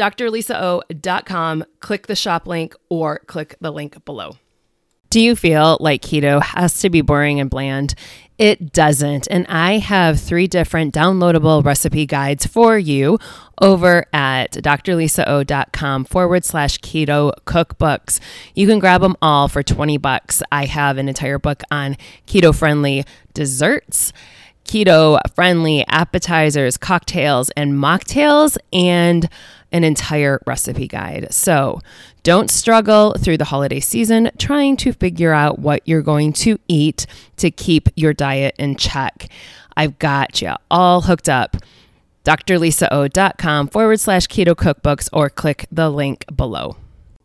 drlisao.com, click the shop link or click the link below. Do you feel like keto has to be boring and bland? It doesn't. And I have three different downloadable recipe guides for you over at drlisao.com forward slash keto cookbooks. You can grab them all for 20 bucks. I have an entire book on keto friendly desserts keto friendly appetizers, cocktails, and mocktails, and an entire recipe guide. So don't struggle through the holiday season trying to figure out what you're going to eat to keep your diet in check. I've got you all hooked up. drlisao.com forward slash keto cookbooks or click the link below.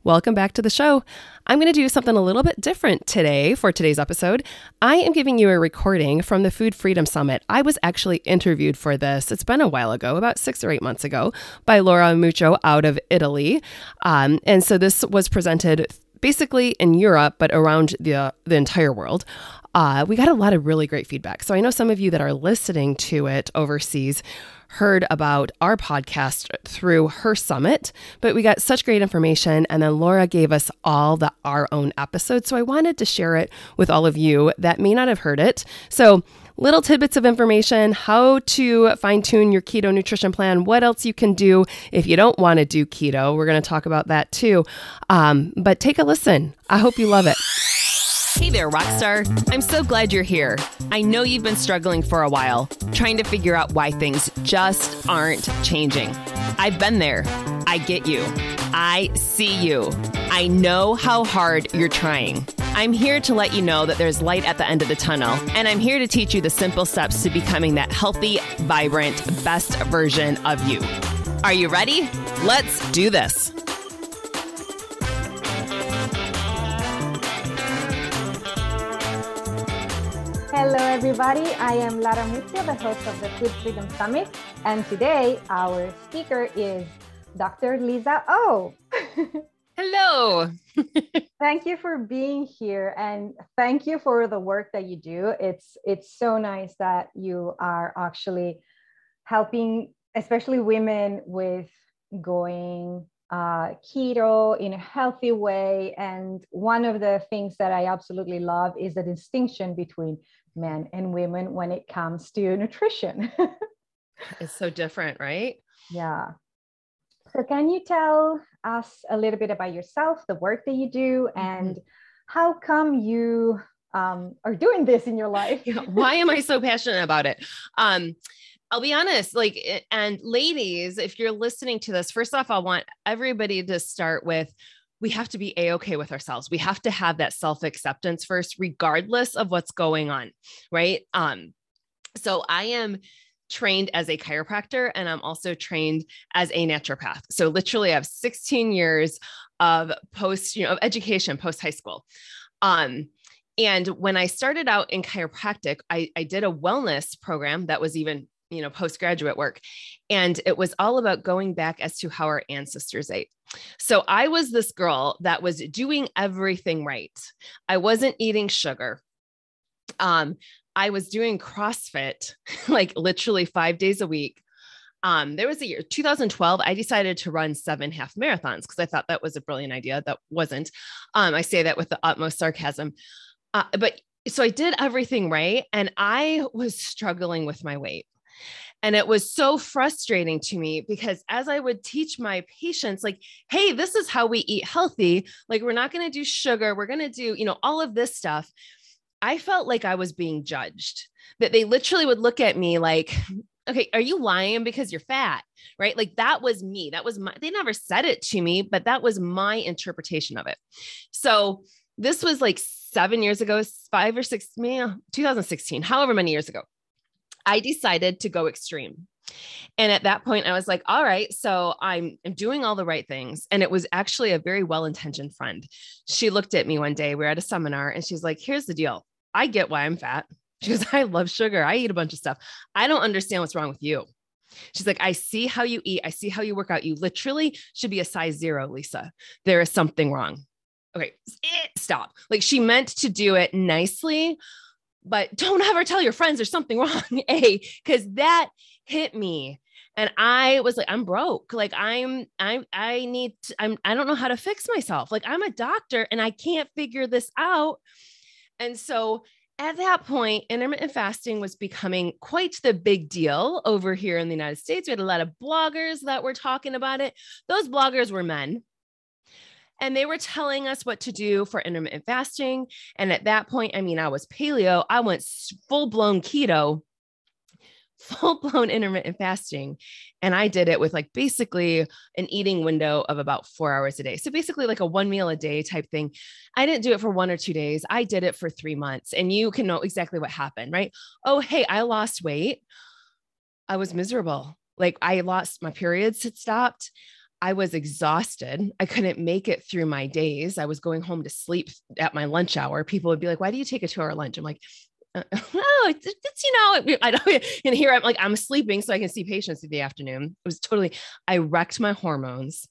Welcome back to the show. I'm going to do something a little bit different today for today's episode. I am giving you a recording from the Food Freedom Summit. I was actually interviewed for this. It's been a while ago, about six or eight months ago, by Laura Muccio out of Italy. Um, and so this was presented basically in Europe, but around the, the entire world. Uh, we got a lot of really great feedback. So I know some of you that are listening to it overseas heard about our podcast through her summit, but we got such great information. And then Laura gave us all the our own episodes. So I wanted to share it with all of you that may not have heard it. So little tidbits of information, how to fine tune your keto nutrition plan, what else you can do if you don't want to do keto. We're going to talk about that too. Um, but take a listen. I hope you love it. Hey there, Rockstar. I'm so glad you're here. I know you've been struggling for a while, trying to figure out why things just aren't changing. I've been there. I get you. I see you. I know how hard you're trying. I'm here to let you know that there's light at the end of the tunnel, and I'm here to teach you the simple steps to becoming that healthy, vibrant, best version of you. Are you ready? Let's do this. Hello, everybody. I am Lara Muccio, the host of the Food Freedom Summit. And today, our speaker is Dr. Lisa O. Hello. thank you for being here and thank you for the work that you do. It's it's so nice that you are actually helping especially women with going uh, keto in a healthy way. And one of the things that I absolutely love is the distinction between men and women when it comes to nutrition. it's so different, right? Yeah. So, can you tell us a little bit about yourself, the work that you do, and mm-hmm. how come you um, are doing this in your life? Why am I so passionate about it? Um, I'll be honest, like, and ladies, if you're listening to this, first off, I want everybody to start with we have to be a okay with ourselves. We have to have that self acceptance first, regardless of what's going on, right? Um, So I am trained as a chiropractor and I'm also trained as a naturopath. So literally I have 16 years of post, you know, education post high school. Um, and when I started out in chiropractic, I, I did a wellness program that was even, you know, postgraduate work. And it was all about going back as to how our ancestors ate. So I was this girl that was doing everything right. I wasn't eating sugar. Um, I was doing CrossFit like literally five days a week. Um, there was a year 2012 i decided to run seven half marathons because i thought that was a brilliant idea that wasn't um, i say that with the utmost sarcasm uh, but so i did everything right and i was struggling with my weight and it was so frustrating to me because as I would teach my patients, like, hey, this is how we eat healthy. Like, we're not going to do sugar. We're going to do, you know, all of this stuff. I felt like I was being judged, that they literally would look at me like, okay, are you lying because you're fat? Right. Like that was me. That was my, they never said it to me, but that was my interpretation of it. So this was like seven years ago, five or six, man, 2016, however many years ago. I decided to go extreme. And at that point, I was like, all right, so I'm, I'm doing all the right things. And it was actually a very well intentioned friend. She looked at me one day, we are at a seminar, and she's like, here's the deal I get why I'm fat. She goes, I love sugar. I eat a bunch of stuff. I don't understand what's wrong with you. She's like, I see how you eat. I see how you work out. You literally should be a size zero, Lisa. There is something wrong. Okay, eh, stop. Like she meant to do it nicely, but don't ever tell your friends there's something wrong. A, because that hit me. And I was like, I'm broke. Like I'm, I'm, I need, to, I'm, I don't know how to fix myself. Like I'm a doctor and I can't figure this out. And so at that point, intermittent fasting was becoming quite the big deal over here in the United States. We had a lot of bloggers that were talking about it. Those bloggers were men. And they were telling us what to do for intermittent fasting. And at that point, I mean, I was paleo, I went full blown keto full blown intermittent fasting. And I did it with like basically an eating window of about four hours a day. So basically, like a one meal a day type thing. I didn't do it for one or two days. I did it for three months. And you can know exactly what happened, right? Oh, hey, I lost weight. I was miserable. Like I lost my periods had stopped. I was exhausted. I couldn't make it through my days. I was going home to sleep at my lunch hour. People would be like, Why do you take a two hour lunch? I'm like, uh, oh, it's, it's, you know, I don't, and here I'm like, I'm sleeping so I can see patients in the afternoon. It was totally, I wrecked my hormones.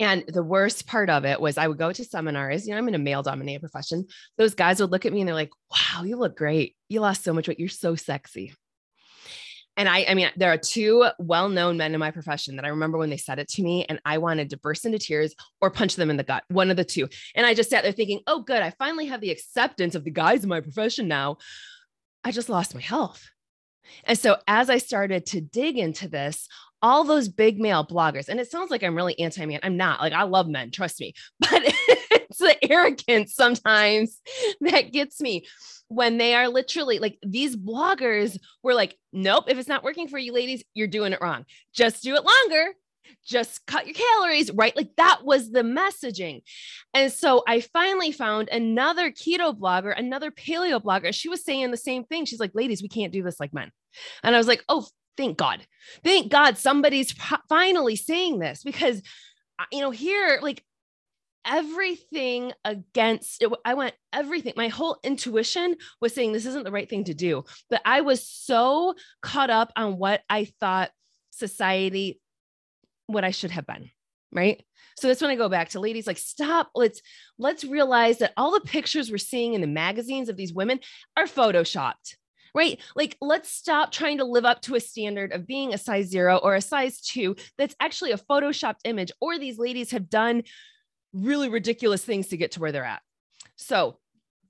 And the worst part of it was I would go to seminars, you know, I'm in a male dominated profession. Those guys would look at me and they're like, wow, you look great. You lost so much weight. You're so sexy. And I, I mean, there are two well-known men in my profession that I remember when they said it to me, and I wanted to burst into tears or punch them in the gut, one of the two. And I just sat there thinking, oh, good, I finally have the acceptance of the guys in my profession now. I just lost my health. And so as I started to dig into this, all those big male bloggers, and it sounds like I'm really anti-man. I'm not. Like I love men, trust me. But it's the arrogance sometimes that gets me when they are literally like these bloggers were like, nope, if it's not working for you ladies, you're doing it wrong. Just do it longer. Just cut your calories, right? Like that was the messaging. And so I finally found another keto blogger, another paleo blogger. She was saying the same thing. She's like, ladies, we can't do this like men. And I was like, oh, thank God. Thank God somebody's finally saying this because, uh, you know, here, like everything against it, I went everything. My whole intuition was saying this isn't the right thing to do. But I was so caught up on what I thought society, what I should have been. Right. So that's when I go back to ladies like, stop. Let's let's realize that all the pictures we're seeing in the magazines of these women are photoshopped right? Like, let's stop trying to live up to a standard of being a size zero or a size two that's actually a photoshopped image, or these ladies have done really ridiculous things to get to where they're at. So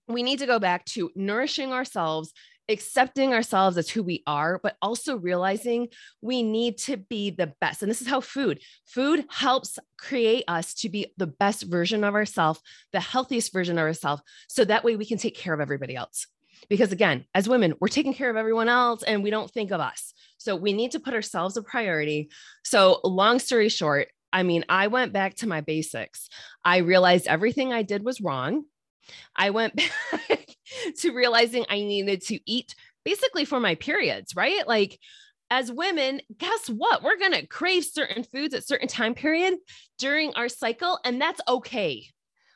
we need to go back to nourishing ourselves, accepting ourselves as who we are, but also realizing we need to be the best. And this is how food, food helps create us to be the best version of ourselves, the healthiest version of ourselves. So that way we can take care of everybody else. Because again, as women, we're taking care of everyone else and we don't think of us. So we need to put ourselves a priority. So, long story short, I mean, I went back to my basics. I realized everything I did was wrong. I went back to realizing I needed to eat basically for my periods, right? Like as women, guess what? We're going to crave certain foods at certain time period during our cycle and that's okay.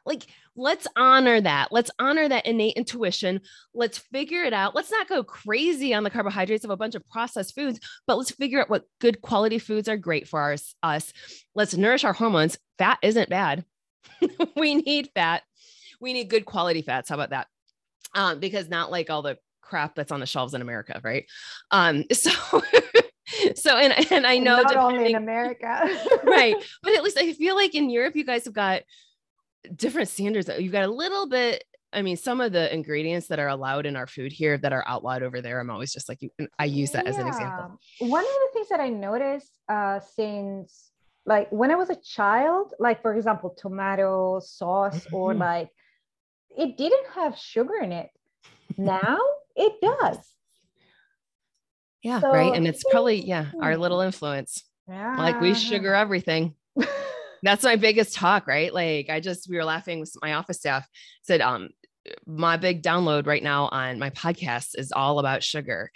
Like let's honor that. Let's honor that innate intuition. Let's figure it out. Let's not go crazy on the carbohydrates of a bunch of processed foods, but let's figure out what good quality foods are great for our, us. Let's nourish our hormones. Fat isn't bad. we need fat. We need good quality fats. How about that? Um, because not like all the crap that's on the shelves in America, right? Um, so so and and I know not only in America, right? But at least I feel like in Europe, you guys have got different standards. You've got a little bit. I mean, some of the ingredients that are allowed in our food here that are outlawed over there, I'm always just like, I use that yeah. as an example. One of the things that I noticed uh, since, like, when I was a child, like for example, tomato sauce mm-hmm. or like, it didn't have sugar in it. Now it does. Yeah, so, right. And it's probably, yeah, our little influence. Yeah. Like we sugar everything. That's my biggest talk, right? Like I just we were laughing with my office staff said, um, my big download right now on my podcast is all about sugar.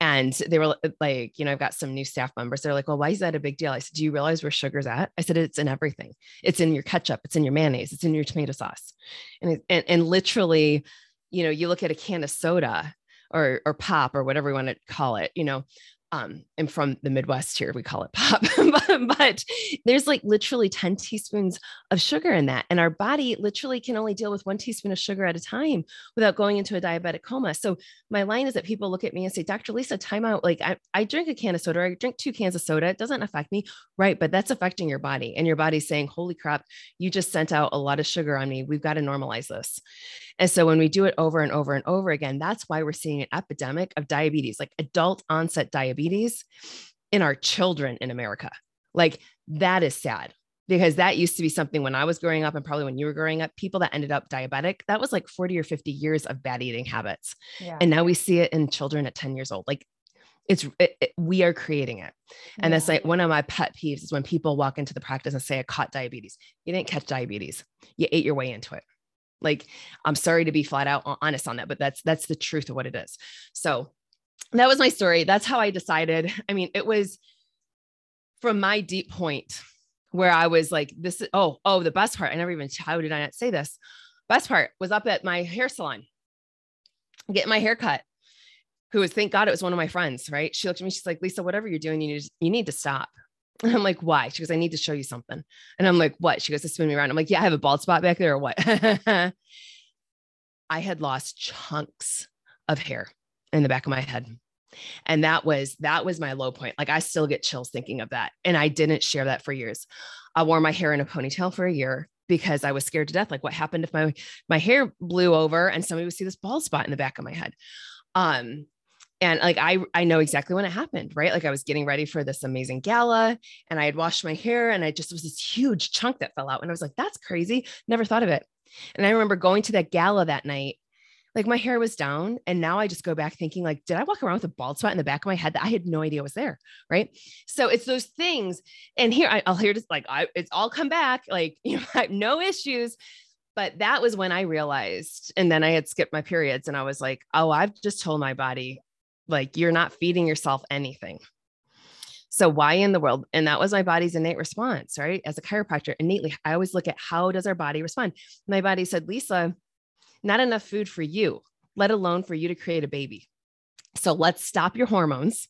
And they were like, you know, I've got some new staff members. They're like, well, why is that a big deal? I said, do you realize where sugar's at? I said, it's in everything. It's in your ketchup. It's in your mayonnaise. It's in your tomato sauce. And, and, and literally, you know, you look at a can of soda or or pop or whatever you want to call it you know um, I'm from the Midwest here, we call it pop, but, but, there's like literally 10 teaspoons of sugar in that. And our body literally can only deal with one teaspoon of sugar at a time without going into a diabetic coma. So my line is that people look at me and say, Dr. Lisa, time out. Like I, I drink a can of soda, I drink two cans of soda. It doesn't affect me. Right. But that's affecting your body. And your body's saying, holy crap, you just sent out a lot of sugar on me. We've got to normalize this. And so when we do it over and over and over again, that's why we're seeing an epidemic of diabetes, like adult onset diabetes in our children in America. Like that is sad because that used to be something when I was growing up and probably when you were growing up, people that ended up diabetic, that was like 40 or 50 years of bad eating habits. Yeah. And now we see it in children at 10 years old. Like it's it, it, we are creating it and yeah. that's like one of my pet peeves is when people walk into the practice and say i caught diabetes you didn't catch diabetes you ate your way into it like, I'm sorry to be flat out honest on that, but that's that's the truth of what it is. So that was my story. That's how I decided. I mean, it was from my deep point where I was like, this is oh, oh, the best part. I never even how did I not say this? Best part was up at my hair salon, getting my hair cut. Who was thank God it was one of my friends, right? She looked at me, she's like, Lisa, whatever you're doing, you need you need to stop. And I'm like, why? She goes, I need to show you something. And I'm like, what? She goes to spin me around. I'm like, yeah, I have a bald spot back there or what? I had lost chunks of hair in the back of my head. And that was that was my low point. Like I still get chills thinking of that. And I didn't share that for years. I wore my hair in a ponytail for a year because I was scared to death. Like what happened if my my hair blew over and somebody would see this bald spot in the back of my head? Um, and like I I know exactly when it happened, right? Like I was getting ready for this amazing gala and I had washed my hair and I just was this huge chunk that fell out and I was like that's crazy, never thought of it. And I remember going to that gala that night like my hair was down and now I just go back thinking like did I walk around with a bald spot in the back of my head that I had no idea was there, right? So it's those things and here I, will hear just like I it's all come back like you know I have no issues but that was when I realized, and then I had skipped my periods, and I was like, oh, I've just told my body like you're not feeding yourself anything. So why in the world? And that was my body's innate response, right? As a chiropractor, innately, I always look at how does our body respond. My body said, Lisa, not enough food for you, let alone for you to create a baby. So let's stop your hormones.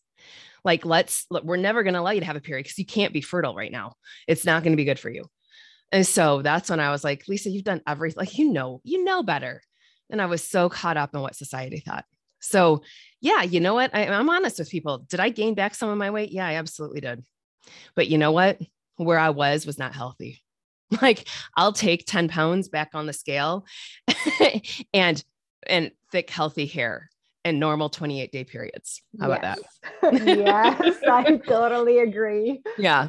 Like let's we're never going to allow you to have a period because you can't be fertile right now. It's not going to be good for you. And so that's when I was like, Lisa, you've done everything. Like you know, you know better. And I was so caught up in what society thought. So, yeah, you know what? I, I'm honest with people. Did I gain back some of my weight? Yeah, I absolutely did. But you know what? Where I was was not healthy. Like, I'll take 10 pounds back on the scale and and thick, healthy hair and normal 28 day periods. How yes. about that? yes, I totally agree. Yeah.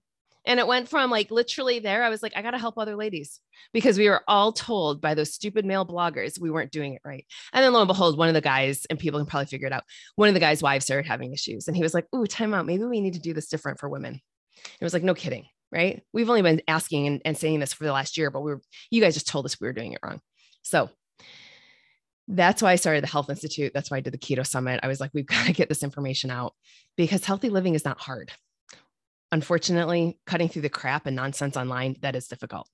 And it went from like literally there, I was like, I got to help other ladies because we were all told by those stupid male bloggers we weren't doing it right. And then lo and behold, one of the guys, and people can probably figure it out, one of the guys' wives started having issues. And he was like, Ooh, time out. Maybe we need to do this different for women. It was like, no kidding. Right. We've only been asking and, and saying this for the last year, but we were, you guys just told us we were doing it wrong. So that's why I started the Health Institute. That's why I did the Keto Summit. I was like, we've got to get this information out because healthy living is not hard unfortunately, cutting through the crap and nonsense online, that is difficult.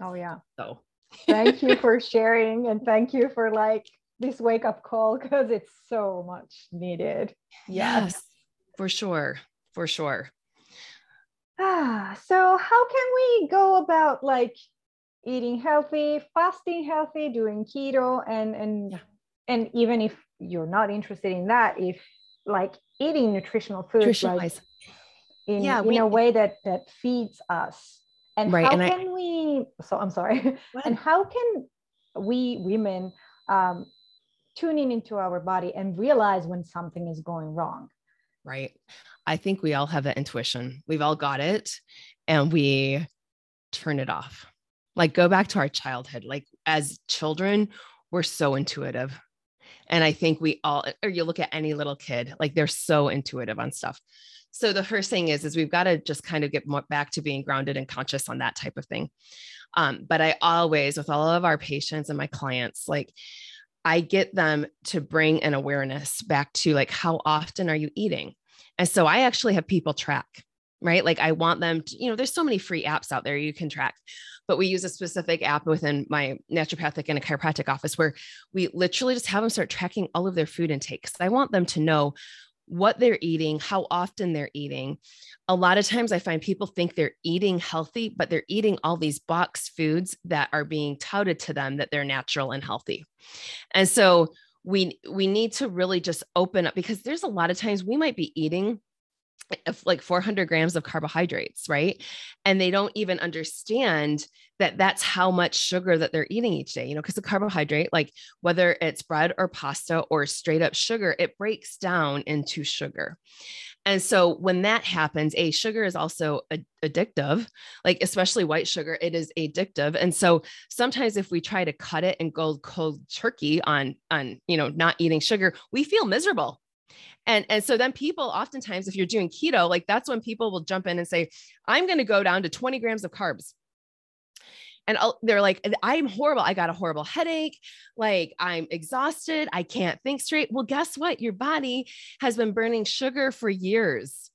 Oh, yeah. So thank you for sharing and thank you for like this wake up call because it's so much needed. Yes, yes, for sure. For sure. Ah, so how can we go about like eating healthy, fasting healthy, doing keto and and yeah. and even if you're not interested in that, if like eating nutritional foods like in, yeah, in we, a way that that feeds us. And right, how and can I, we so i'm sorry. And how can we women um, tune in into our body and realize when something is going wrong? Right. I think we all have that intuition. We've all got it and we turn it off. Like go back to our childhood. Like as children we're so intuitive. And i think we all or you look at any little kid like they're so intuitive on stuff so the first thing is is we've got to just kind of get more back to being grounded and conscious on that type of thing. Um, but i always with all of our patients and my clients like i get them to bring an awareness back to like how often are you eating? And so i actually have people track right? Like i want them to you know there's so many free apps out there you can track but we use a specific app within my naturopathic and a chiropractic office where we literally just have them start tracking all of their food intakes. I want them to know what they're eating, how often they're eating. A lot of times I find people think they're eating healthy, but they're eating all these box foods that are being touted to them that they're natural and healthy. And so we we need to really just open up because there's a lot of times we might be eating like 400 grams of carbohydrates, right? And they don't even understand that that's how much sugar that they're eating each day, you know, because the carbohydrate, like whether it's bread or pasta or straight up sugar, it breaks down into sugar. And so when that happens, a sugar is also a- addictive, like especially white sugar, it is addictive. And so sometimes if we try to cut it and go cold turkey on on, you know, not eating sugar, we feel miserable and and so then people oftentimes if you're doing keto like that's when people will jump in and say i'm going to go down to 20 grams of carbs. And they're like i'm horrible. I got a horrible headache. Like i'm exhausted. I can't think straight. Well guess what? Your body has been burning sugar for years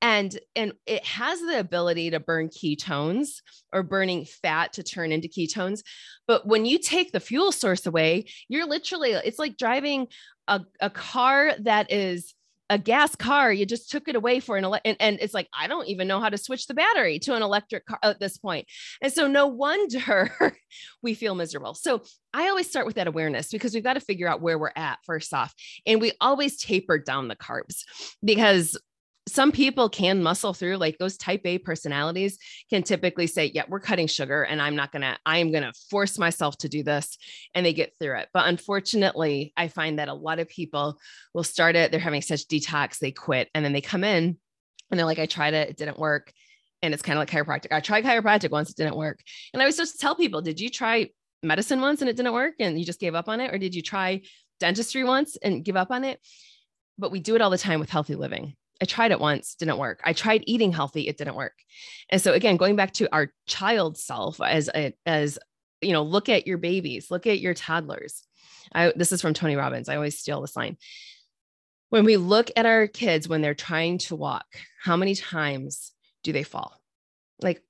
and and it has the ability to burn ketones or burning fat to turn into ketones. But when you take the fuel source away you're literally it's like driving a, a car that is a gas car. You just took it away for an ele- and, and it's like i don't even know how to switch the battery to an electric car at this point. And so no wonder we feel miserable. So i always start with that awareness because we've got to figure out where we're at first off. And we always taper down the carbs because some people can muscle through like those type A personalities can typically say, yeah, we're cutting sugar and I'm not to, I am to force myself to do this. And they get through it. But unfortunately, I find that a lot of people will start it, they're having such detox, they quit and then they come in and they're like, I tried it, it didn't work. And it's kind of like chiropractic. I tried chiropractic once, it didn't work. And I was just tell people, did you try medicine once and it didn't work and you just gave up on it? Or did you try dentistry once and give up on it? But we do it all the time with healthy living I tried it once, didn't work. I tried eating healthy, it didn't work. And so again, going back to our child self as a, as you know, look at your babies, look at your toddlers. I, this is from Tony Robbins. I always steal this line. When we look at our kids when they're trying to walk, how many times do they fall? Like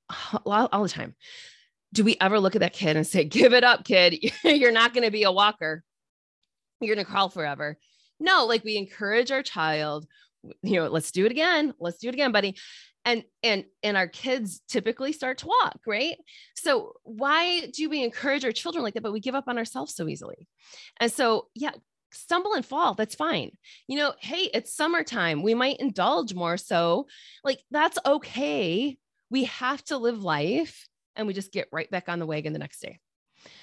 all, all the time. do we ever look at that kid and say, give it up, kid? You're not going to be a walker. You're going to crawl forever. No, like we encourage our child, you know, let's do it again. Let's do it again, buddy. And and and our kids typically start to walk, right? So why do we encourage our children like that, but we give up on ourselves so easily? And so, yeah, stumble and fall that's fine you know hey it's summertime we might indulge more so like that's okay we have to live life and we just get right back on the wagon the next day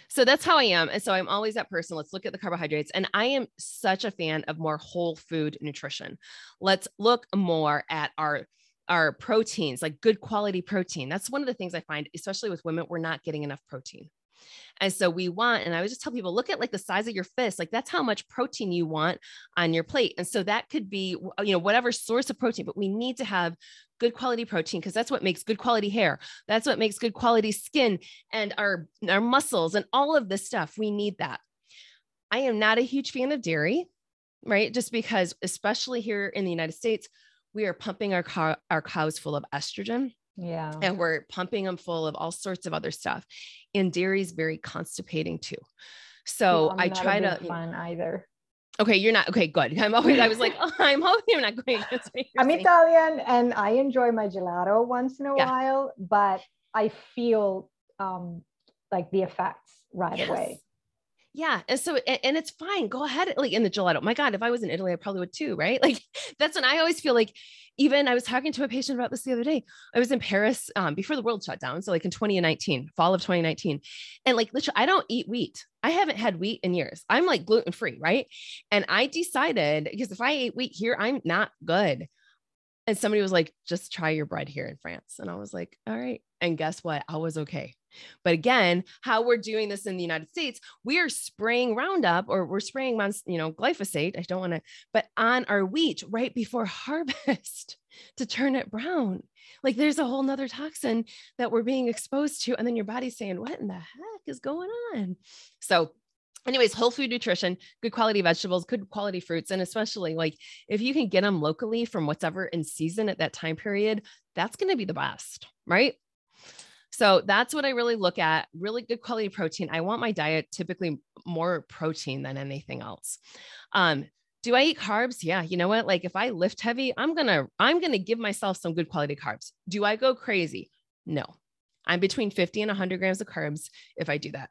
so that's how I am. And so I'm always that person. Let's look at the carbohydrates. And I am such a fan of more whole food nutrition. Let's look more at our our proteins, like good quality protein. That's one of the things I find, especially with women, we're not getting enough protein. And so we want, and I would just tell people, look at like the size of your fist, like that's how much protein you want on your plate. And so that could be, you know, whatever source of protein, but we need to have good quality protein because that's what makes good quality hair. That's what makes good quality skin and our, our muscles and all of this stuff. We need that. I am not a huge fan of dairy, right? Just because, especially here in the United States, we are pumping our, car, our cows full of estrogen. Yeah. And we're pumping them full of all sorts of other stuff. And dairy is very constipating too. So I try to fun either. Okay, you're not okay. Good. I'm always. I was like, oh, I'm hoping you're not going. I'm saying. Italian, and I enjoy my gelato once in a yeah. while, but I feel um, like the effects right yes. away. Yeah. And so, and, and, it's fine. Go ahead. Like in the gelato. My God, if I was in Italy, I probably would too. Right. Like that's when I always feel like, even I was talking to a patient about this the other day. I was in Paris um, before the world shut down. So, like in 2019, fall of 2019. And like, literally, I don't eat wheat. I haven't had wheat in years. I'm like gluten free. Right. And I decided because if I ate wheat here, I'm not good. And somebody was like, just try your bread here in France. And I was like, all right. And guess what? I was okay. But again, how we're doing this in the United States, we are spraying Roundup or we're spraying, you know, glyphosate. I don't want to, but on our wheat right before harvest to turn it brown. Like there's a whole nother toxin that we're being exposed to. And then your body's saying, what in the heck is going on? So anyways whole food nutrition good quality vegetables good quality fruits and especially like if you can get them locally from whatever in season at that time period that's going to be the best right so that's what I really look at really good quality protein. I want my diet typically more protein than anything else. Um, do I eat carbs? Yeah. You know what? Like if I lift heavy, I'm going to, I'm going to give myself some good quality carbs. Do I go crazy? No. I'm between 50 and 100 grams of carbs if I do that.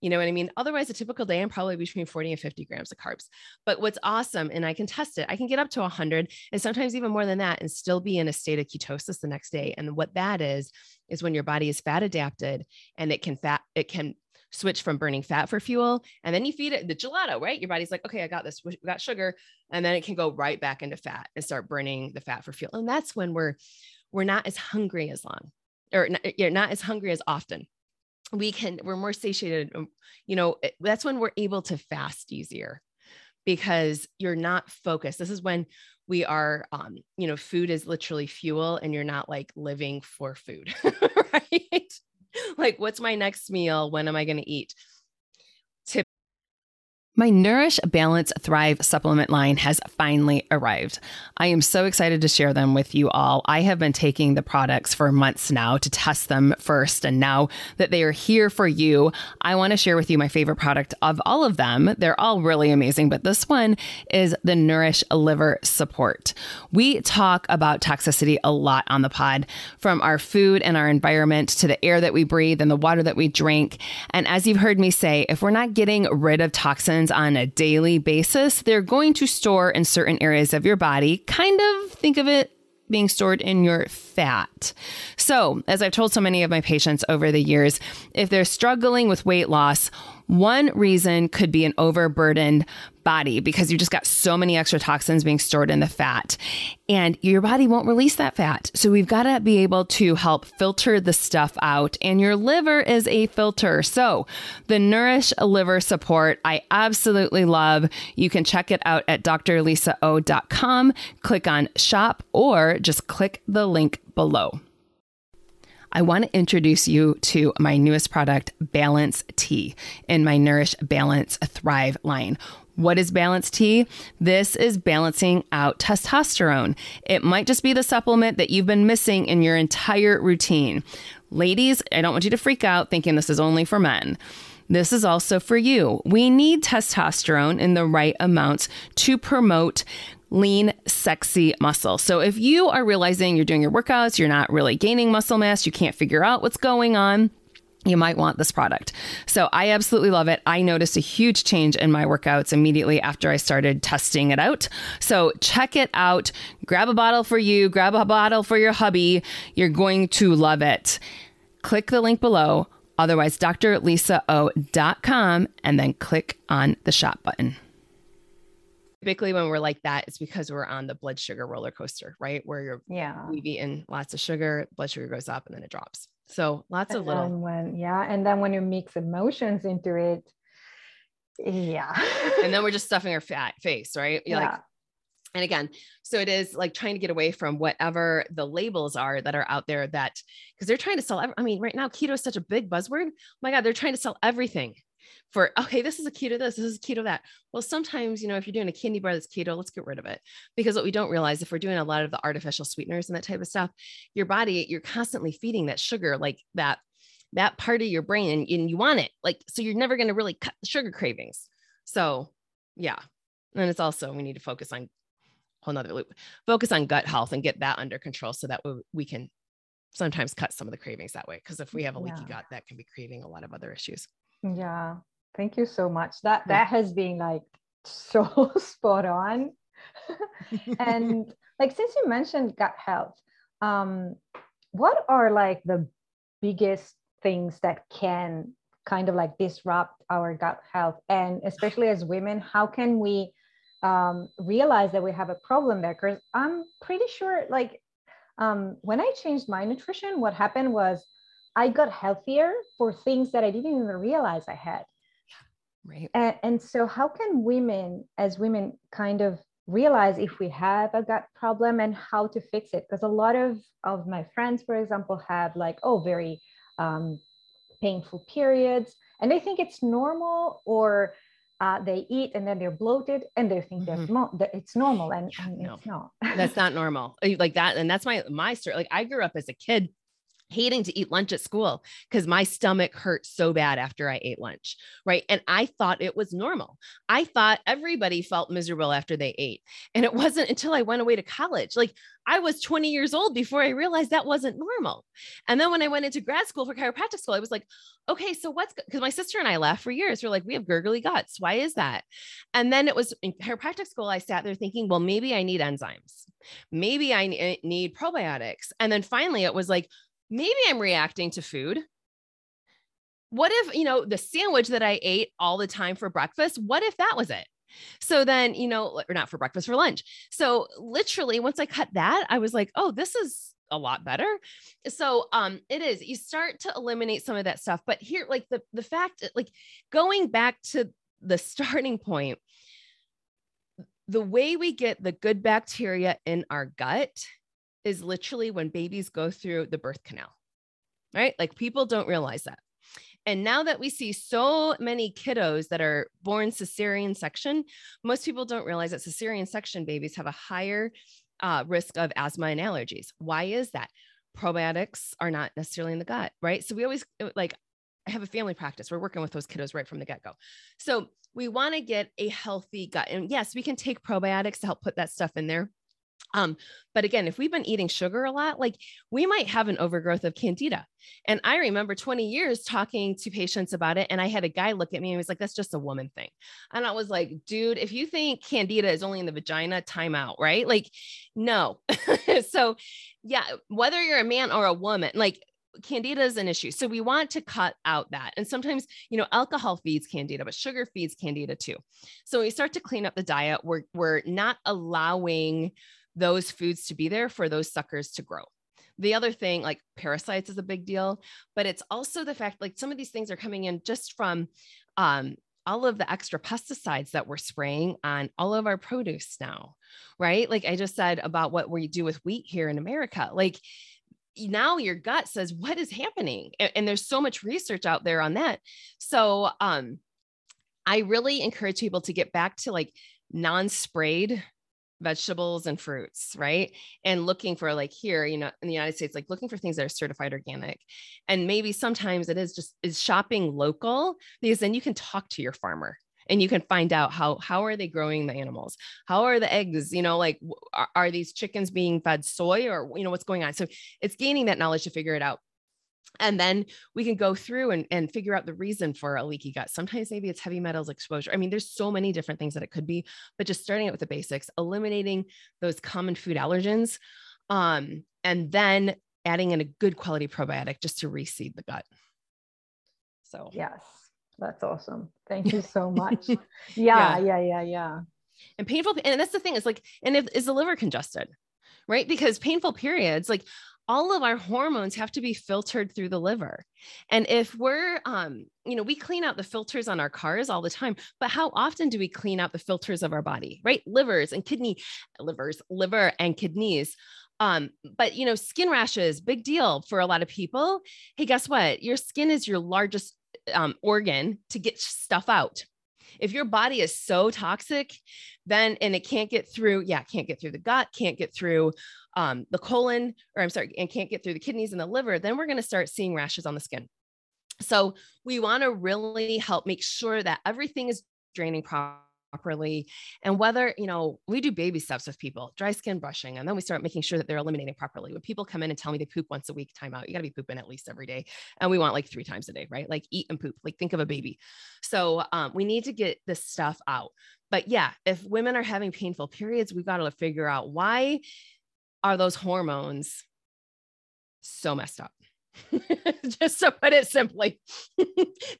You know what I mean? Otherwise, a typical day, I'm probably between 40 and 50 grams of carbs. But what's awesome, and I can test it, I can get up to 100 and sometimes even more than that and still be in a state of ketosis the next day. And what that is, is when your body is fat adapted and it can fat, it can switch from burning fat for fuel. And then you feed it the gelato, right? Your body's like, okay, I got this, we got sugar. And then it can go right back into fat and start burning the fat for fuel. And that's when we're, we're not as hungry as long or not, you're not as hungry as often we can we're more satiated um, you know that's when we're able to fast easier because you're not focused. This is when we are um you know food is literally fuel and you're not like living for food right? Like what's my next meal? When am i going to eat my Nourish Balance Thrive supplement line has finally arrived. I am so excited to share them with you all. I have been taking the products for months now to test them first. And now that they are here for you, I want to share with you my favorite product of all of them. They're all really amazing, but this one is the Nourish Liver Support. We talk about toxicity a lot on the pod, from our food and our environment to the air that we breathe and the water that we drink. And as you've heard me say, if we're not getting rid of toxins, on a daily basis, they're going to store in certain areas of your body. Kind of think of it being stored in your fat. So, as I've told so many of my patients over the years, if they're struggling with weight loss, one reason could be an overburdened body because you just got so many extra toxins being stored in the fat and your body won't release that fat. So we've got to be able to help filter the stuff out and your liver is a filter. So the Nourish Liver Support, I absolutely love. You can check it out at drlisao.com, click on shop or just click the link below. I want to introduce you to my newest product, Balance T, in my Nourish Balance Thrive line. What is Balance T? This is balancing out testosterone. It might just be the supplement that you've been missing in your entire routine. Ladies, I don't want you to freak out thinking this is only for men. This is also for you. We need testosterone in the right amounts to promote lean, sexy muscle. So if you are realizing you're doing your workouts, you're not really gaining muscle mass, you can't figure out what's going on, you might want this product. So I absolutely love it. I noticed a huge change in my workouts immediately after I started testing it out. So check it out. Grab a bottle for you, grab a bottle for your hubby. You're going to love it. Click the link below, otherwise drlisao.com and then click on the shop button typically when we're like that it's because we're on the blood sugar roller coaster right? Where you're yeah. we've eaten lots of sugar blood sugar goes up and then it drops. So lots and of little when yeah and then when you mix emotions into it yeah. And then we're just stuffing our fat face right? You're yeah. like and again so it is like trying to get away from whatever the labels are that are out there that because they're trying to sell i mean right now keto is such a big buzzword. Oh my god they're trying to sell everything for okay this is a keto this this is a keto that. Well sometimes you know if you're doing a candy bar that's keto let's get rid of it. Because what we don't realize if we're doing a lot of the artificial sweeteners and that type of stuff your body you're constantly feeding that sugar like that that part of your brain and, and you want it. Like so you're never going to really cut the sugar cravings. So yeah. And it's also we need to focus on whole nother loop focus on gut health and get that under control so that we can sometimes cut some of the cravings that way. Because if we have a leaky yeah. gut that can be creating a lot of other issues yeah Thank you so much. That that has been like so spot on. and like since you mentioned gut health, um, what are like the biggest things that can kind of like disrupt our gut health? And especially as women, how can we um, realize that we have a problem there? Because I'm pretty sure like um, when I changed my nutrition, what happened was I got healthier for things that I didn't even realize I had. Right. And, and so, how can women, as women, kind of realize if we have a gut problem and how to fix it? Because a lot of, of my friends, for example, have like, oh, very um, painful periods, and they think it's normal, or uh, they eat and then they're bloated and they think mm-hmm. mo- that it's normal and, and no, it's not. that's not normal. Like that, and that's my my story. Like I grew up as a kid hating to eat lunch at school because my stomach hurt so bad after I ate lunch. Right. And I thought it was normal. I thought everybody felt miserable after they ate. And it wasn't until I went away to college. Like I was 20 years old before I realized that wasn't normal. And then when I went into grad school for chiropractic school, I was like, okay, so what's because my sister and I laughed for years. We're like, we have gurgly guts. Why is that? And then it was in chiropractic school, I sat there thinking, well, maybe I need enzymes. Maybe I eh, need probiotics. And then finally it was like, maybe I'm reacting to food. What if, you know, the sandwich that I ate all the time for breakfast, what if that was it? So then, you know, or not for breakfast, for lunch. So literally, once I cut that, I was like, oh, this is a lot better. So um it is you start to eliminate some of that stuff. But here, like the the fact, like going back to the starting point, the way we get the good bacteria in our gut is literally when babies go through the birth canal, right? Like people don't realize that. And now that we see so many kiddos that are born cesarean section, most people don't realize that cesarean section babies have a higher uh, risk of asthma and allergies. Why is that? Probiotics are not necessarily in the gut, right? So we always uh, like, I have a family practice. We're working with those kiddos right from the get go. So we want to get a healthy gut. And yes, we can take probiotics to help put that stuff in there. Um, but again, if we've been eating sugar a lot, like we might have an overgrowth of candida. And I remember 20 years talking to patients about it. And I had a guy look at me and he was like, that's just a woman thing. And I was like, dude, if you think candida is only in the vagina, time out, right? Like, no. so, yeah, whether you're a man or a woman, like candida is an issue. So we want to cut out that. And sometimes, you know, alcohol feeds candida, but sugar feeds candida too. So we start to clean up the diet. We're, we're not allowing those foods to be there for those suckers to grow. The other thing, like parasites, is a big deal, but it's also the fact like some of these things are coming in just from um, all of the extra pesticides that we're spraying on all of our produce now, right? Like I just said about what we do with wheat here in America. Like now your gut says, what is happening? And, and there's so much research out there on that. So um, I really encourage people to get back to like non sprayed vegetables and fruits, right? And looking for like here, you know, in the United States, like looking for things that are certified organic. And maybe sometimes it is just is shopping local because then you can talk to your farmer and you can find out how how are they growing the animals how are the eggs you know like are, are these chickens being fed soy or you know what's going on so it's gaining that knowledge to figure it out and then we can go through and, and figure out the reason for a leaky gut. Sometimes maybe it's heavy metals exposure. I mean, there's so many different things that it could be, but just starting out with the basics, eliminating those common food allergens, um, and then adding in a good quality probiotic just to reseed the gut. So, yes, that's awesome. Thank you so much. yeah, yeah, yeah, yeah, yeah. And painful, and that's the thing is like, and if is the liver congested? Right. Because painful periods, like all of our hormones have to be filtered through the liver. And if we're, um, you know, we clean out the filters on our cars all the time, but how often do we clean out the filters of our body, right? Livers and kidney, livers, liver and kidneys. Um, but you know, skin rashes, big deal for a lot of people. Hey, guess what? Your skin is your largest um, organ to get stuff out. If your body is so toxic, then and it can't get through, yeah, can't get through the gut, can't get through um, the colon, or I'm sorry, and can't get through the kidneys and the liver, then we're going to start seeing rashes on the skin. So we want to really help make sure that everything is draining properly properly and whether you know we do baby steps with people dry skin brushing and then we start making sure that they're eliminating properly. When people come in and tell me they poop once a week time out you got to be pooping at least every day and we want like three times a day right? Like eat and poop like think of a baby. So um, we need to get this stuff out. But yeah if women are having painful periods we've got to figure out why are those hormones so messed up? Just to put it simply.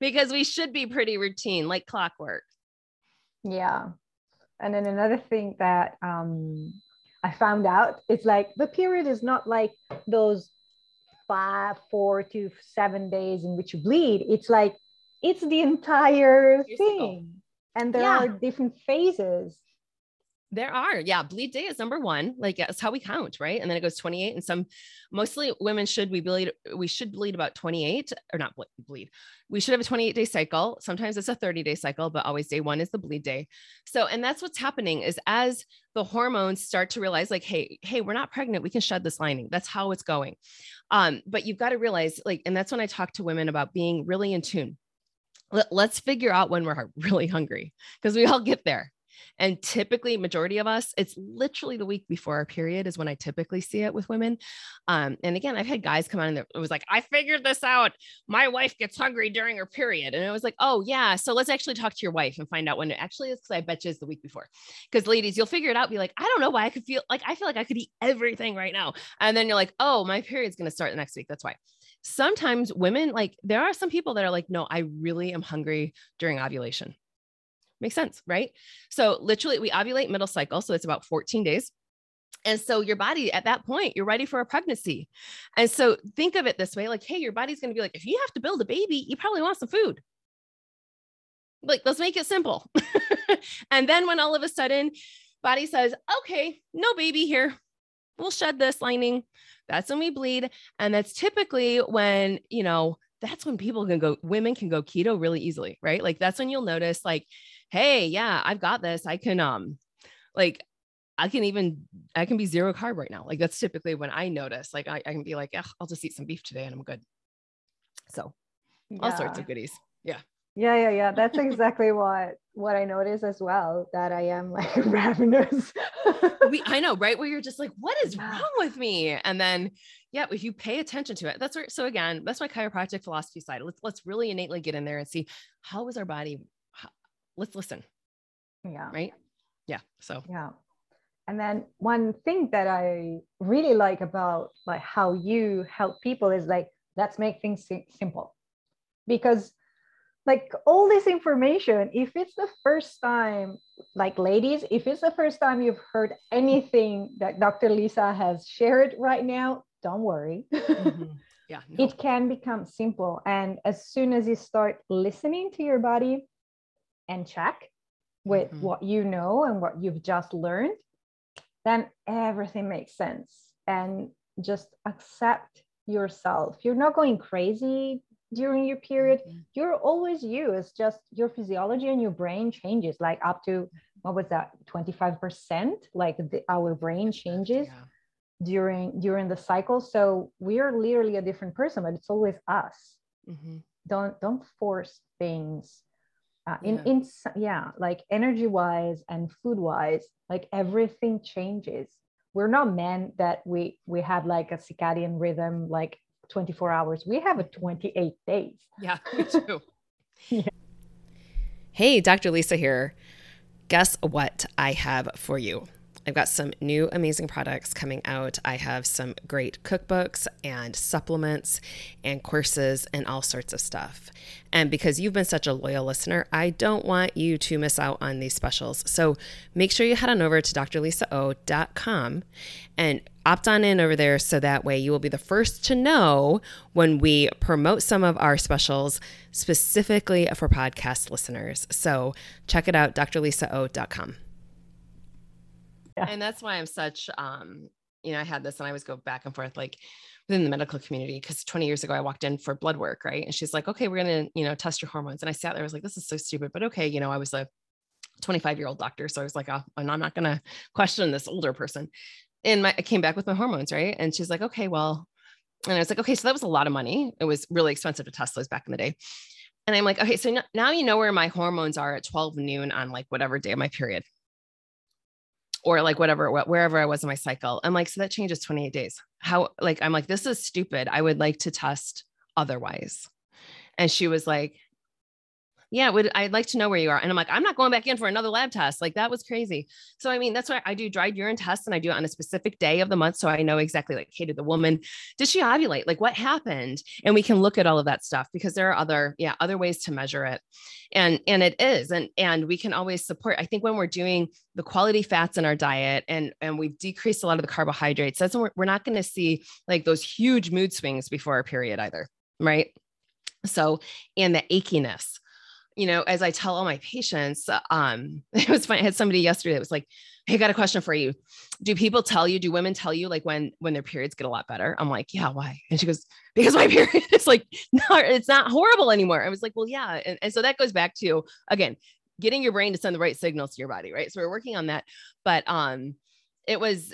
Because we should be pretty routine like clockwork yeah. And then another thing that um, I found out is like the period is not like those five, four to seven days in which you bleed. It's like it's the entire thing. And there yeah. are different phases. There are, yeah. Bleed day is number one. Like that's how we count, right? And then it goes 28. And some, mostly women should we bleed. We should bleed about 28 or not bleed. We should have a 28 day cycle. Sometimes it's a 30 day cycle, but always day one is the bleed day. So, and that's what's happening is as the hormones start to realize, like, hey, hey, we're not pregnant. We can shed this lining. That's how it's going. Um, but you've got to realize, like, and that's when I talk to women about being really in tune. Let, let's figure out when we're really hungry because we all get there and typically, majority of us, it's literally the week before our period is when I typically see it with women. Um, and again, I've had guys come on and it was like, I figured this out. My wife gets hungry during her period. And it was like, oh, yeah. So let's actually talk to your wife and find out when it actually is. Cause I bet you it's the week before. Because ladies, you'll figure it out. Be like, I don't know why I could feel like I feel like I could eat everything right now. And then you're like, oh, my period's going to start the next week. That's why sometimes women like there are some people that are like no i really am hungry during ovulation Makes sense, right? So literally we ovulate middle cycle. So it's about 14 days. And so your body at that point, you're ready for a pregnancy. And so think of it this way like, hey, your body's going to be like, if you have to build a baby, you probably want some food. Like, let's make it simple. and then when all of a sudden, body says, okay, no baby here, we'll shed this lining. That's when we bleed. And that's typically when, you know, that's when people can go, women can go keto really easily, right? Like that's when you'll notice, like, hey, yeah, I've got this. I can um like I can even I can be zero carb right now. Like that's typically when I notice. Like I, I can be like, yeah, I'll just eat some beef today and I'm good. So yeah. all sorts of goodies. Yeah. Yeah, yeah, yeah. That's exactly what what I notice as well. That I am like ravenous. we I know, right? Where you're just like, what is wrong with me? And then yeah, if you pay attention to it, that's where so again, that's my chiropractic philosophy side. Let's let's really innately get in there and see how is our body let's listen. Yeah. Right. Yeah. So, yeah. And then one thing that I really like about like how you help people is like, let's make things simple because like all this information if it's the first time like ladies if it's the first time you've heard anything that dr lisa has shared right now don't worry mm-hmm. yeah no. it can become simple and as soon as you start listening to your body and check with mm-hmm. what you know and what you've just learned, then everything makes sense. And just accept yourself. You're not going crazy during your period. Mm-hmm. You're always you. It's just your physiology and your brain changes like up to what was that 25% like the, our brain changes yeah. during during the cycle so we are literally a different person but it's always us mm-hmm. don't don't force things uh, in yeah. in yeah like energy wise and food wise like everything changes. We're not men that we we have like a circadian rhythm like 24 hours. We have a 28 days. Yeah me too. Yeah. hey dr lisa here. Guess what i have for you I've got some new amazing products coming out. I have some great cookbooks and supplements and courses and all sorts of stuff. And because you've been such a loyal listener, I don't want you to miss out on these specials. So make sure you head on over to drlisao.com and opt on in over there so that way you will be the first to know when we promote some of our specials specifically for podcast listeners. So check it out, drlisao.com. Yeah. And that's why I'm such, um, you know, I had this and I always go back and forth like within the medical community because 20 years ago I walked in for blood work, right? And she's like, okay, we're to, you know, test your hormones. And I sat there, I was like, this is so stupid, but okay, you know, I was a 25 year old doctor. So I was like, oh, I'm not to question this older person. And my, I came back with my hormones, right? And she's like, okay, well, and I was like, okay, so that was a lot of money. It was really expensive to test those back in the day. And I'm like, okay, so now you know where my hormones are at 12 noon on like whatever day of my period or like whatever, wherever I was in my cycle. I'm like, so that changes 28 days. How, like, I'm like, this is stupid. I would like to test otherwise. And she was like, yeah, would I'd like to know where you are. And I'm like, I'm not going back in for another lab test. Like that was crazy. So I mean, that's why I do dried urine tests and I do it on a specific day of the month. So I know exactly like, hey, did the woman, did she ovulate? Like what happened? And we can look at all of that stuff because there are other, yeah, other ways to measure it. And and it is. And and we can always support. I think when we're doing the quality fats in our diet and and we've decreased a lot of the carbohydrates, that's we're, we're not going to see like those huge mood swings before our period either. Right. So, and the achiness you know, as I tell all my patients, um, it was funny. I had somebody yesterday that was like, Hey, I got a question for you. Do people tell you, do women tell you like when, when their periods get a lot better? I'm like, yeah, why? And she goes, because my period is like, no, it's not horrible anymore. I was like, well, yeah. And, and so that goes back to, again, getting your brain to send the right signals to your body. Right. So we're working on that, but, um, it was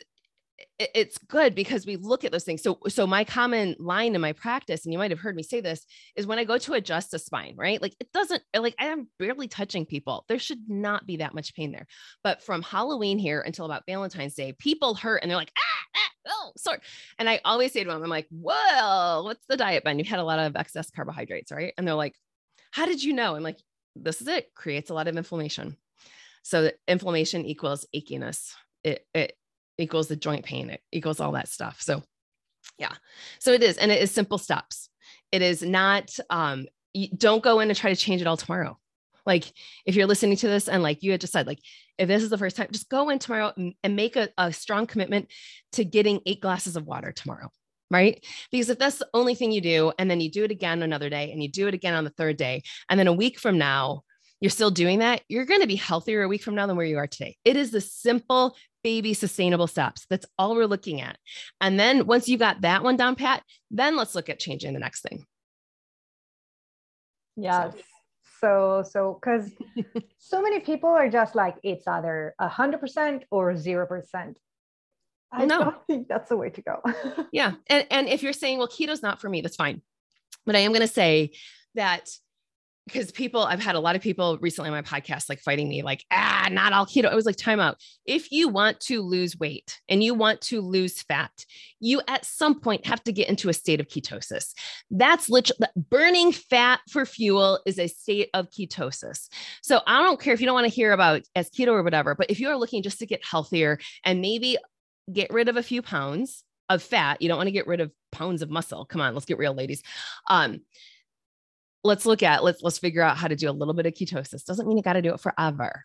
it's good because we look at those things. So, so my common line in my practice, and you might have heard me say this, is when I go to adjust a spine, right? Like it doesn't, like I am barely touching people. There should not be that much pain there. But from Halloween here until about Valentine's Day, people hurt and they're like, ah, ah oh, sorry. And I always say to them, I'm like, well, what's the diet been? You've had a lot of excess carbohydrates, right? And they're like, how did you know? I'm like, this is it. Creates a lot of inflammation. So inflammation equals achiness. It, it equals the joint pain, it equals all that stuff. So, yeah. So it is. And it is simple steps. It is not, um, don't go in and try to change it all tomorrow. Like if you're listening to this and like you had just said, like, if this is the first time, just go in tomorrow and, make a, a strong commitment to getting eight glasses of water tomorrow right? Because if that's the only thing you do, and then you do it again another day, and you do it again on the third day, and then a week from now, you're still doing that, you're going to be healthier a week from now than where you are today. It is the simple baby sustainable steps. That's all we're looking at. And then once you got that one down pat, then let's look at changing the next thing. Yes. So, so, because so many people are just like, it's either a 100% or 0%. I no. don't think that's the way to go. yeah. And, and if you're saying, well, keto's not for me, that's fine. But I am going to say that because people i've had a lot of people recently on my podcast like fighting me like ah not all keto. I was like time out. If you want to lose weight and you want to lose fat you at some point have to get into a state of ketosis. That's literally burning fat for fuel is a state of ketosis. So i don't care if you don't want to hear about as keto or whatever but if you are looking just to get healthier and maybe get rid of a few pounds of fat you don't want to get rid of pounds of muscle. Come on let's get real ladies. Um let's look at let's let's figure out how to do a little bit of ketosis. Doesn't mean you got to do it forever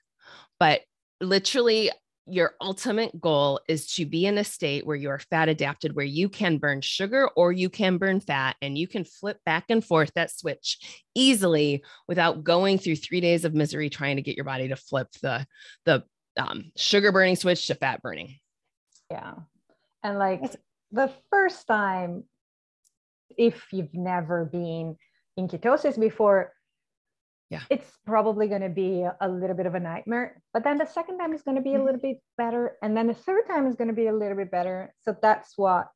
but literally your ultimate goal is to be in a state where you are fat adapted where you can burn sugar or you can burn fat and you can flip back and forth that switch easily without going through 3 days of misery trying to get your body to flip the the um, sugar burning switch to fat burning. Yeah. And like the first time if you've never been in ketosis before yeah. it's probably going to be a little bit of a nightmare. But then the second time is going to be a little bit better and then the third time is going to be a little bit better. So that's what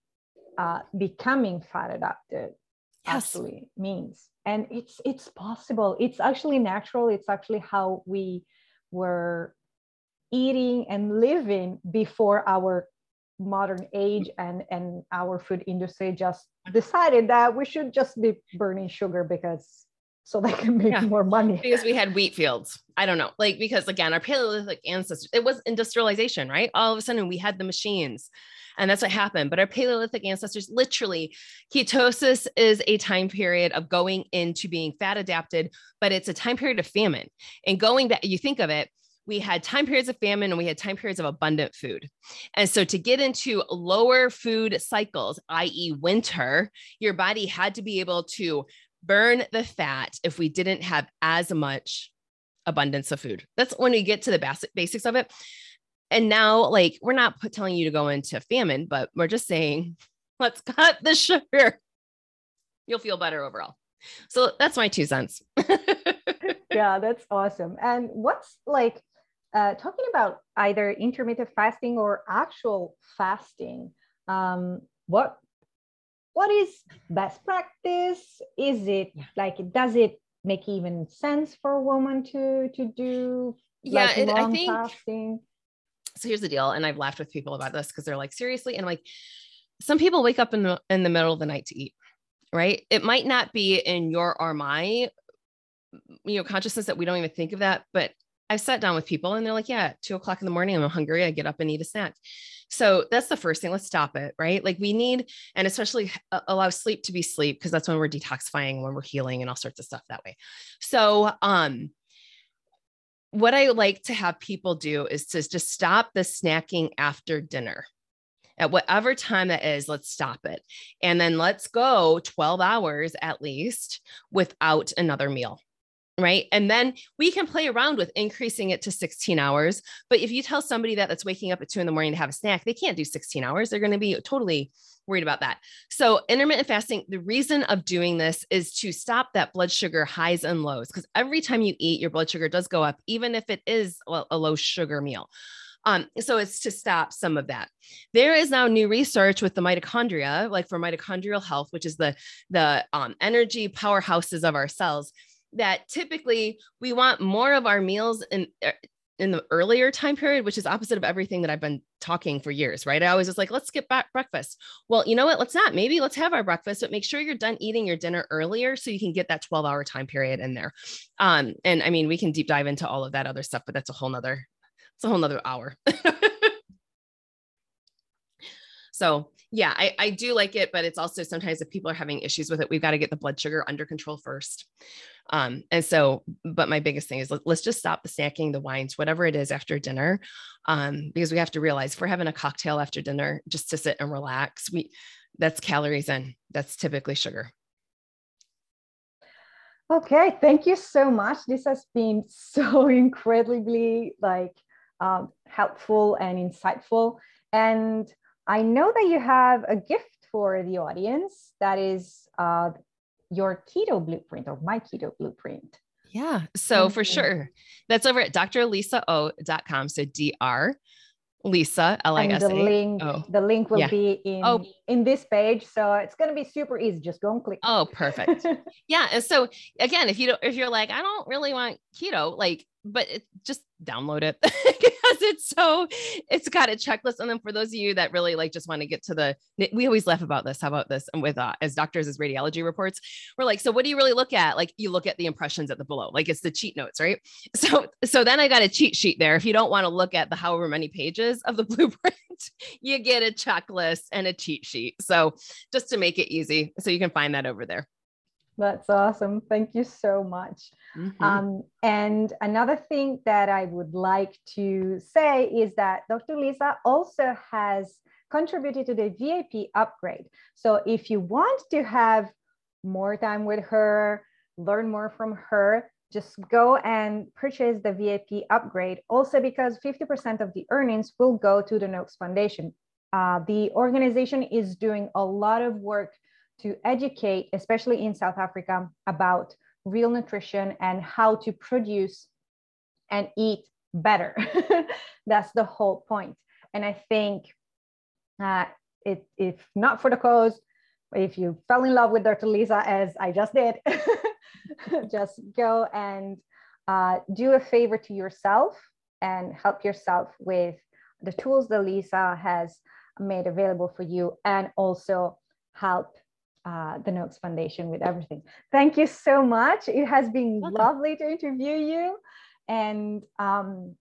uh, becoming fat adapted yes. actually means. And it's it's possible. It's actually natural. It's actually how we were eating and living before our modern age mm. and and our food industry just mm. decided that we should just be burning sugar because so they can make yeah. more money. Because we had wheat fields. I don't know. Like because again our paleolithic ancestors it was industrialization right? All of a sudden we had the machines and that's what happened. But our paleolithic ancestors literally ketosis is a time period of going into being fat adapted but it's a time period of famine. And going back you think of it we had time periods of famine and we had time periods of abundant food. And so to get into lower food cycles, i.e., winter, your body had to be able to burn the fat if we didn't have as much abundance of food. That's when we get to the basic basics of it. And now, like, we're not telling you to go into famine, but we're just saying, let's cut the sugar. You'll feel better overall. So that's my two cents. yeah, that's awesome. And what's like uh, talking about either intermittent fasting or actual fasting? Um, what what is best practice? Is it yeah. like does it make even sense for a woman to to do yeah like, it, i think fasting? so here's the deal and i've laughed with people about this because they're like seriously and I'm like some people wake up in the in the middle of the night to eat right it might not be in your or my you know consciousness that we don't even think of that but I've sat down with people and they're like, yeah, two o'clock in the morning, I'm hungry. I get up and eat a snack. So that's the first thing. Let's stop it, right? Like we need, and especially allow sleep to be sleep because that's when we're detoxifying, when we're healing, and all sorts of stuff that way. So, um, what I like to have people do is to just stop the snacking after dinner. At whatever time that is, let's stop it. And then let's go 12 hours at least without another meal right? And then we can play around with increasing it to 16 hours. But if you tell somebody that that's waking up at 2 in the morning to have a snack they can't do 16 hours. They're going to be totally worried about that. So intermittent fasting the reason of doing this is to stop that blood sugar highs and lows because every time you eat your blood sugar does go up even if it is a low sugar meal. Um, so it's to stop some of that. There is now new research with the mitochondria, like for mitochondrial health, which is the the um, energy powerhouses of our cells that typically we want more of our meals in er, in the earlier time period, which is opposite of everything that I've been talking for years, right? I always was like, let's skip back breakfast. Well, you know what? Let's not. Maybe let's have our breakfast, but make sure you're done eating your dinner earlier so you can get that 12 hour time period in there. Um, and I mean, we can deep dive into all of that other stuff, but that's a whole nother, it's a whole nother hour. so yeah, I, I do like it, but it's also sometimes if people are having issues with it, we've got to get the blood sugar under control first. Um, and so, but my biggest thing is let, us just stop the snacking, the wines, whatever it is after dinner, um, because we have to realize if we're having a cocktail after dinner just to sit and relax, we that's calories in. That's typically sugar. Okay, thank you so much. This has been so incredibly like um, helpful and insightful. And I know that you have a gift for the audience that is uh, your keto blueprint or my keto blueprint. Yeah. So for sure. That's over at drlisao.com. So dr Lisa L I S A. The link, oh. the link will yeah. be in oh. in this page, so it's going to be super easy. Just go and click. Oh, perfect. yeah, and so again, if you don't, if you're like, I don't really want keto, like but it, just download it. Because it's so it's got a checklist. And then for those of you that really like just want to get to the we always laugh about this how about this and with uh, as doctors as radiology reports we're like so what do you really look at? Like you look at the impressions at the below like it's the cheat notes right? So so then i got a cheat sheet there. If you don't want to look at the however many pages of the blueprint you get a checklist and a cheat sheet. So just to make it easy so you can find that over there that's awesome. Thank you so much. Mm-hmm. Um, and another thing that I would like to say is that Dr. Lisa also has contributed to the VIP upgrade. So if you want to have more time with her, learn more from her, just go and purchase the VIP upgrade. Also, because 50% of the earnings will go to the Noakes Foundation. Uh, the organization is doing a lot of work to educate, especially in South Africa, about real nutrition and how to produce and eat better. That's the whole point. And I think uh, it, if not for the cause, if you fell in love with Dr. Lisa, as I just did, just go and uh, do a favor to yourself and help yourself with the tools that Lisa has made available for you and also help uh, the Noakes Foundation with everything. Thank you so much. It has been Welcome. lovely to interview you. And um,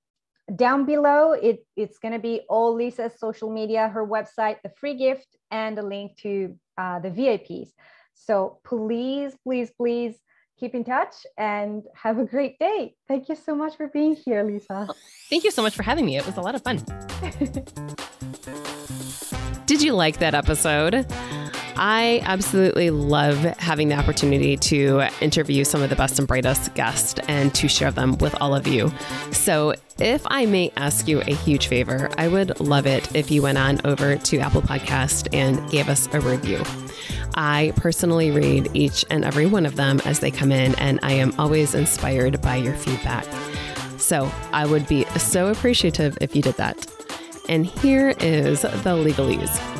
down below, it, it's going to be all Lisa's social media, her website, the free gift, and a link to uh, the VIPs. So please, please, please keep in touch and have a great day. Thank you so much for being here, Lisa. Thank you so much for having me. It was a lot of fun. Did you like that episode? I absolutely love having the opportunity to interview some of the best and brightest guests and to share them with all of you. So, if I may ask you a huge favor, I would love it if you went on over to Apple Podcast and gave us a review. I personally read each and every one of them as they come in, and I am always inspired by your feedback. So I would be so appreciative if you did that. And here is the legalese.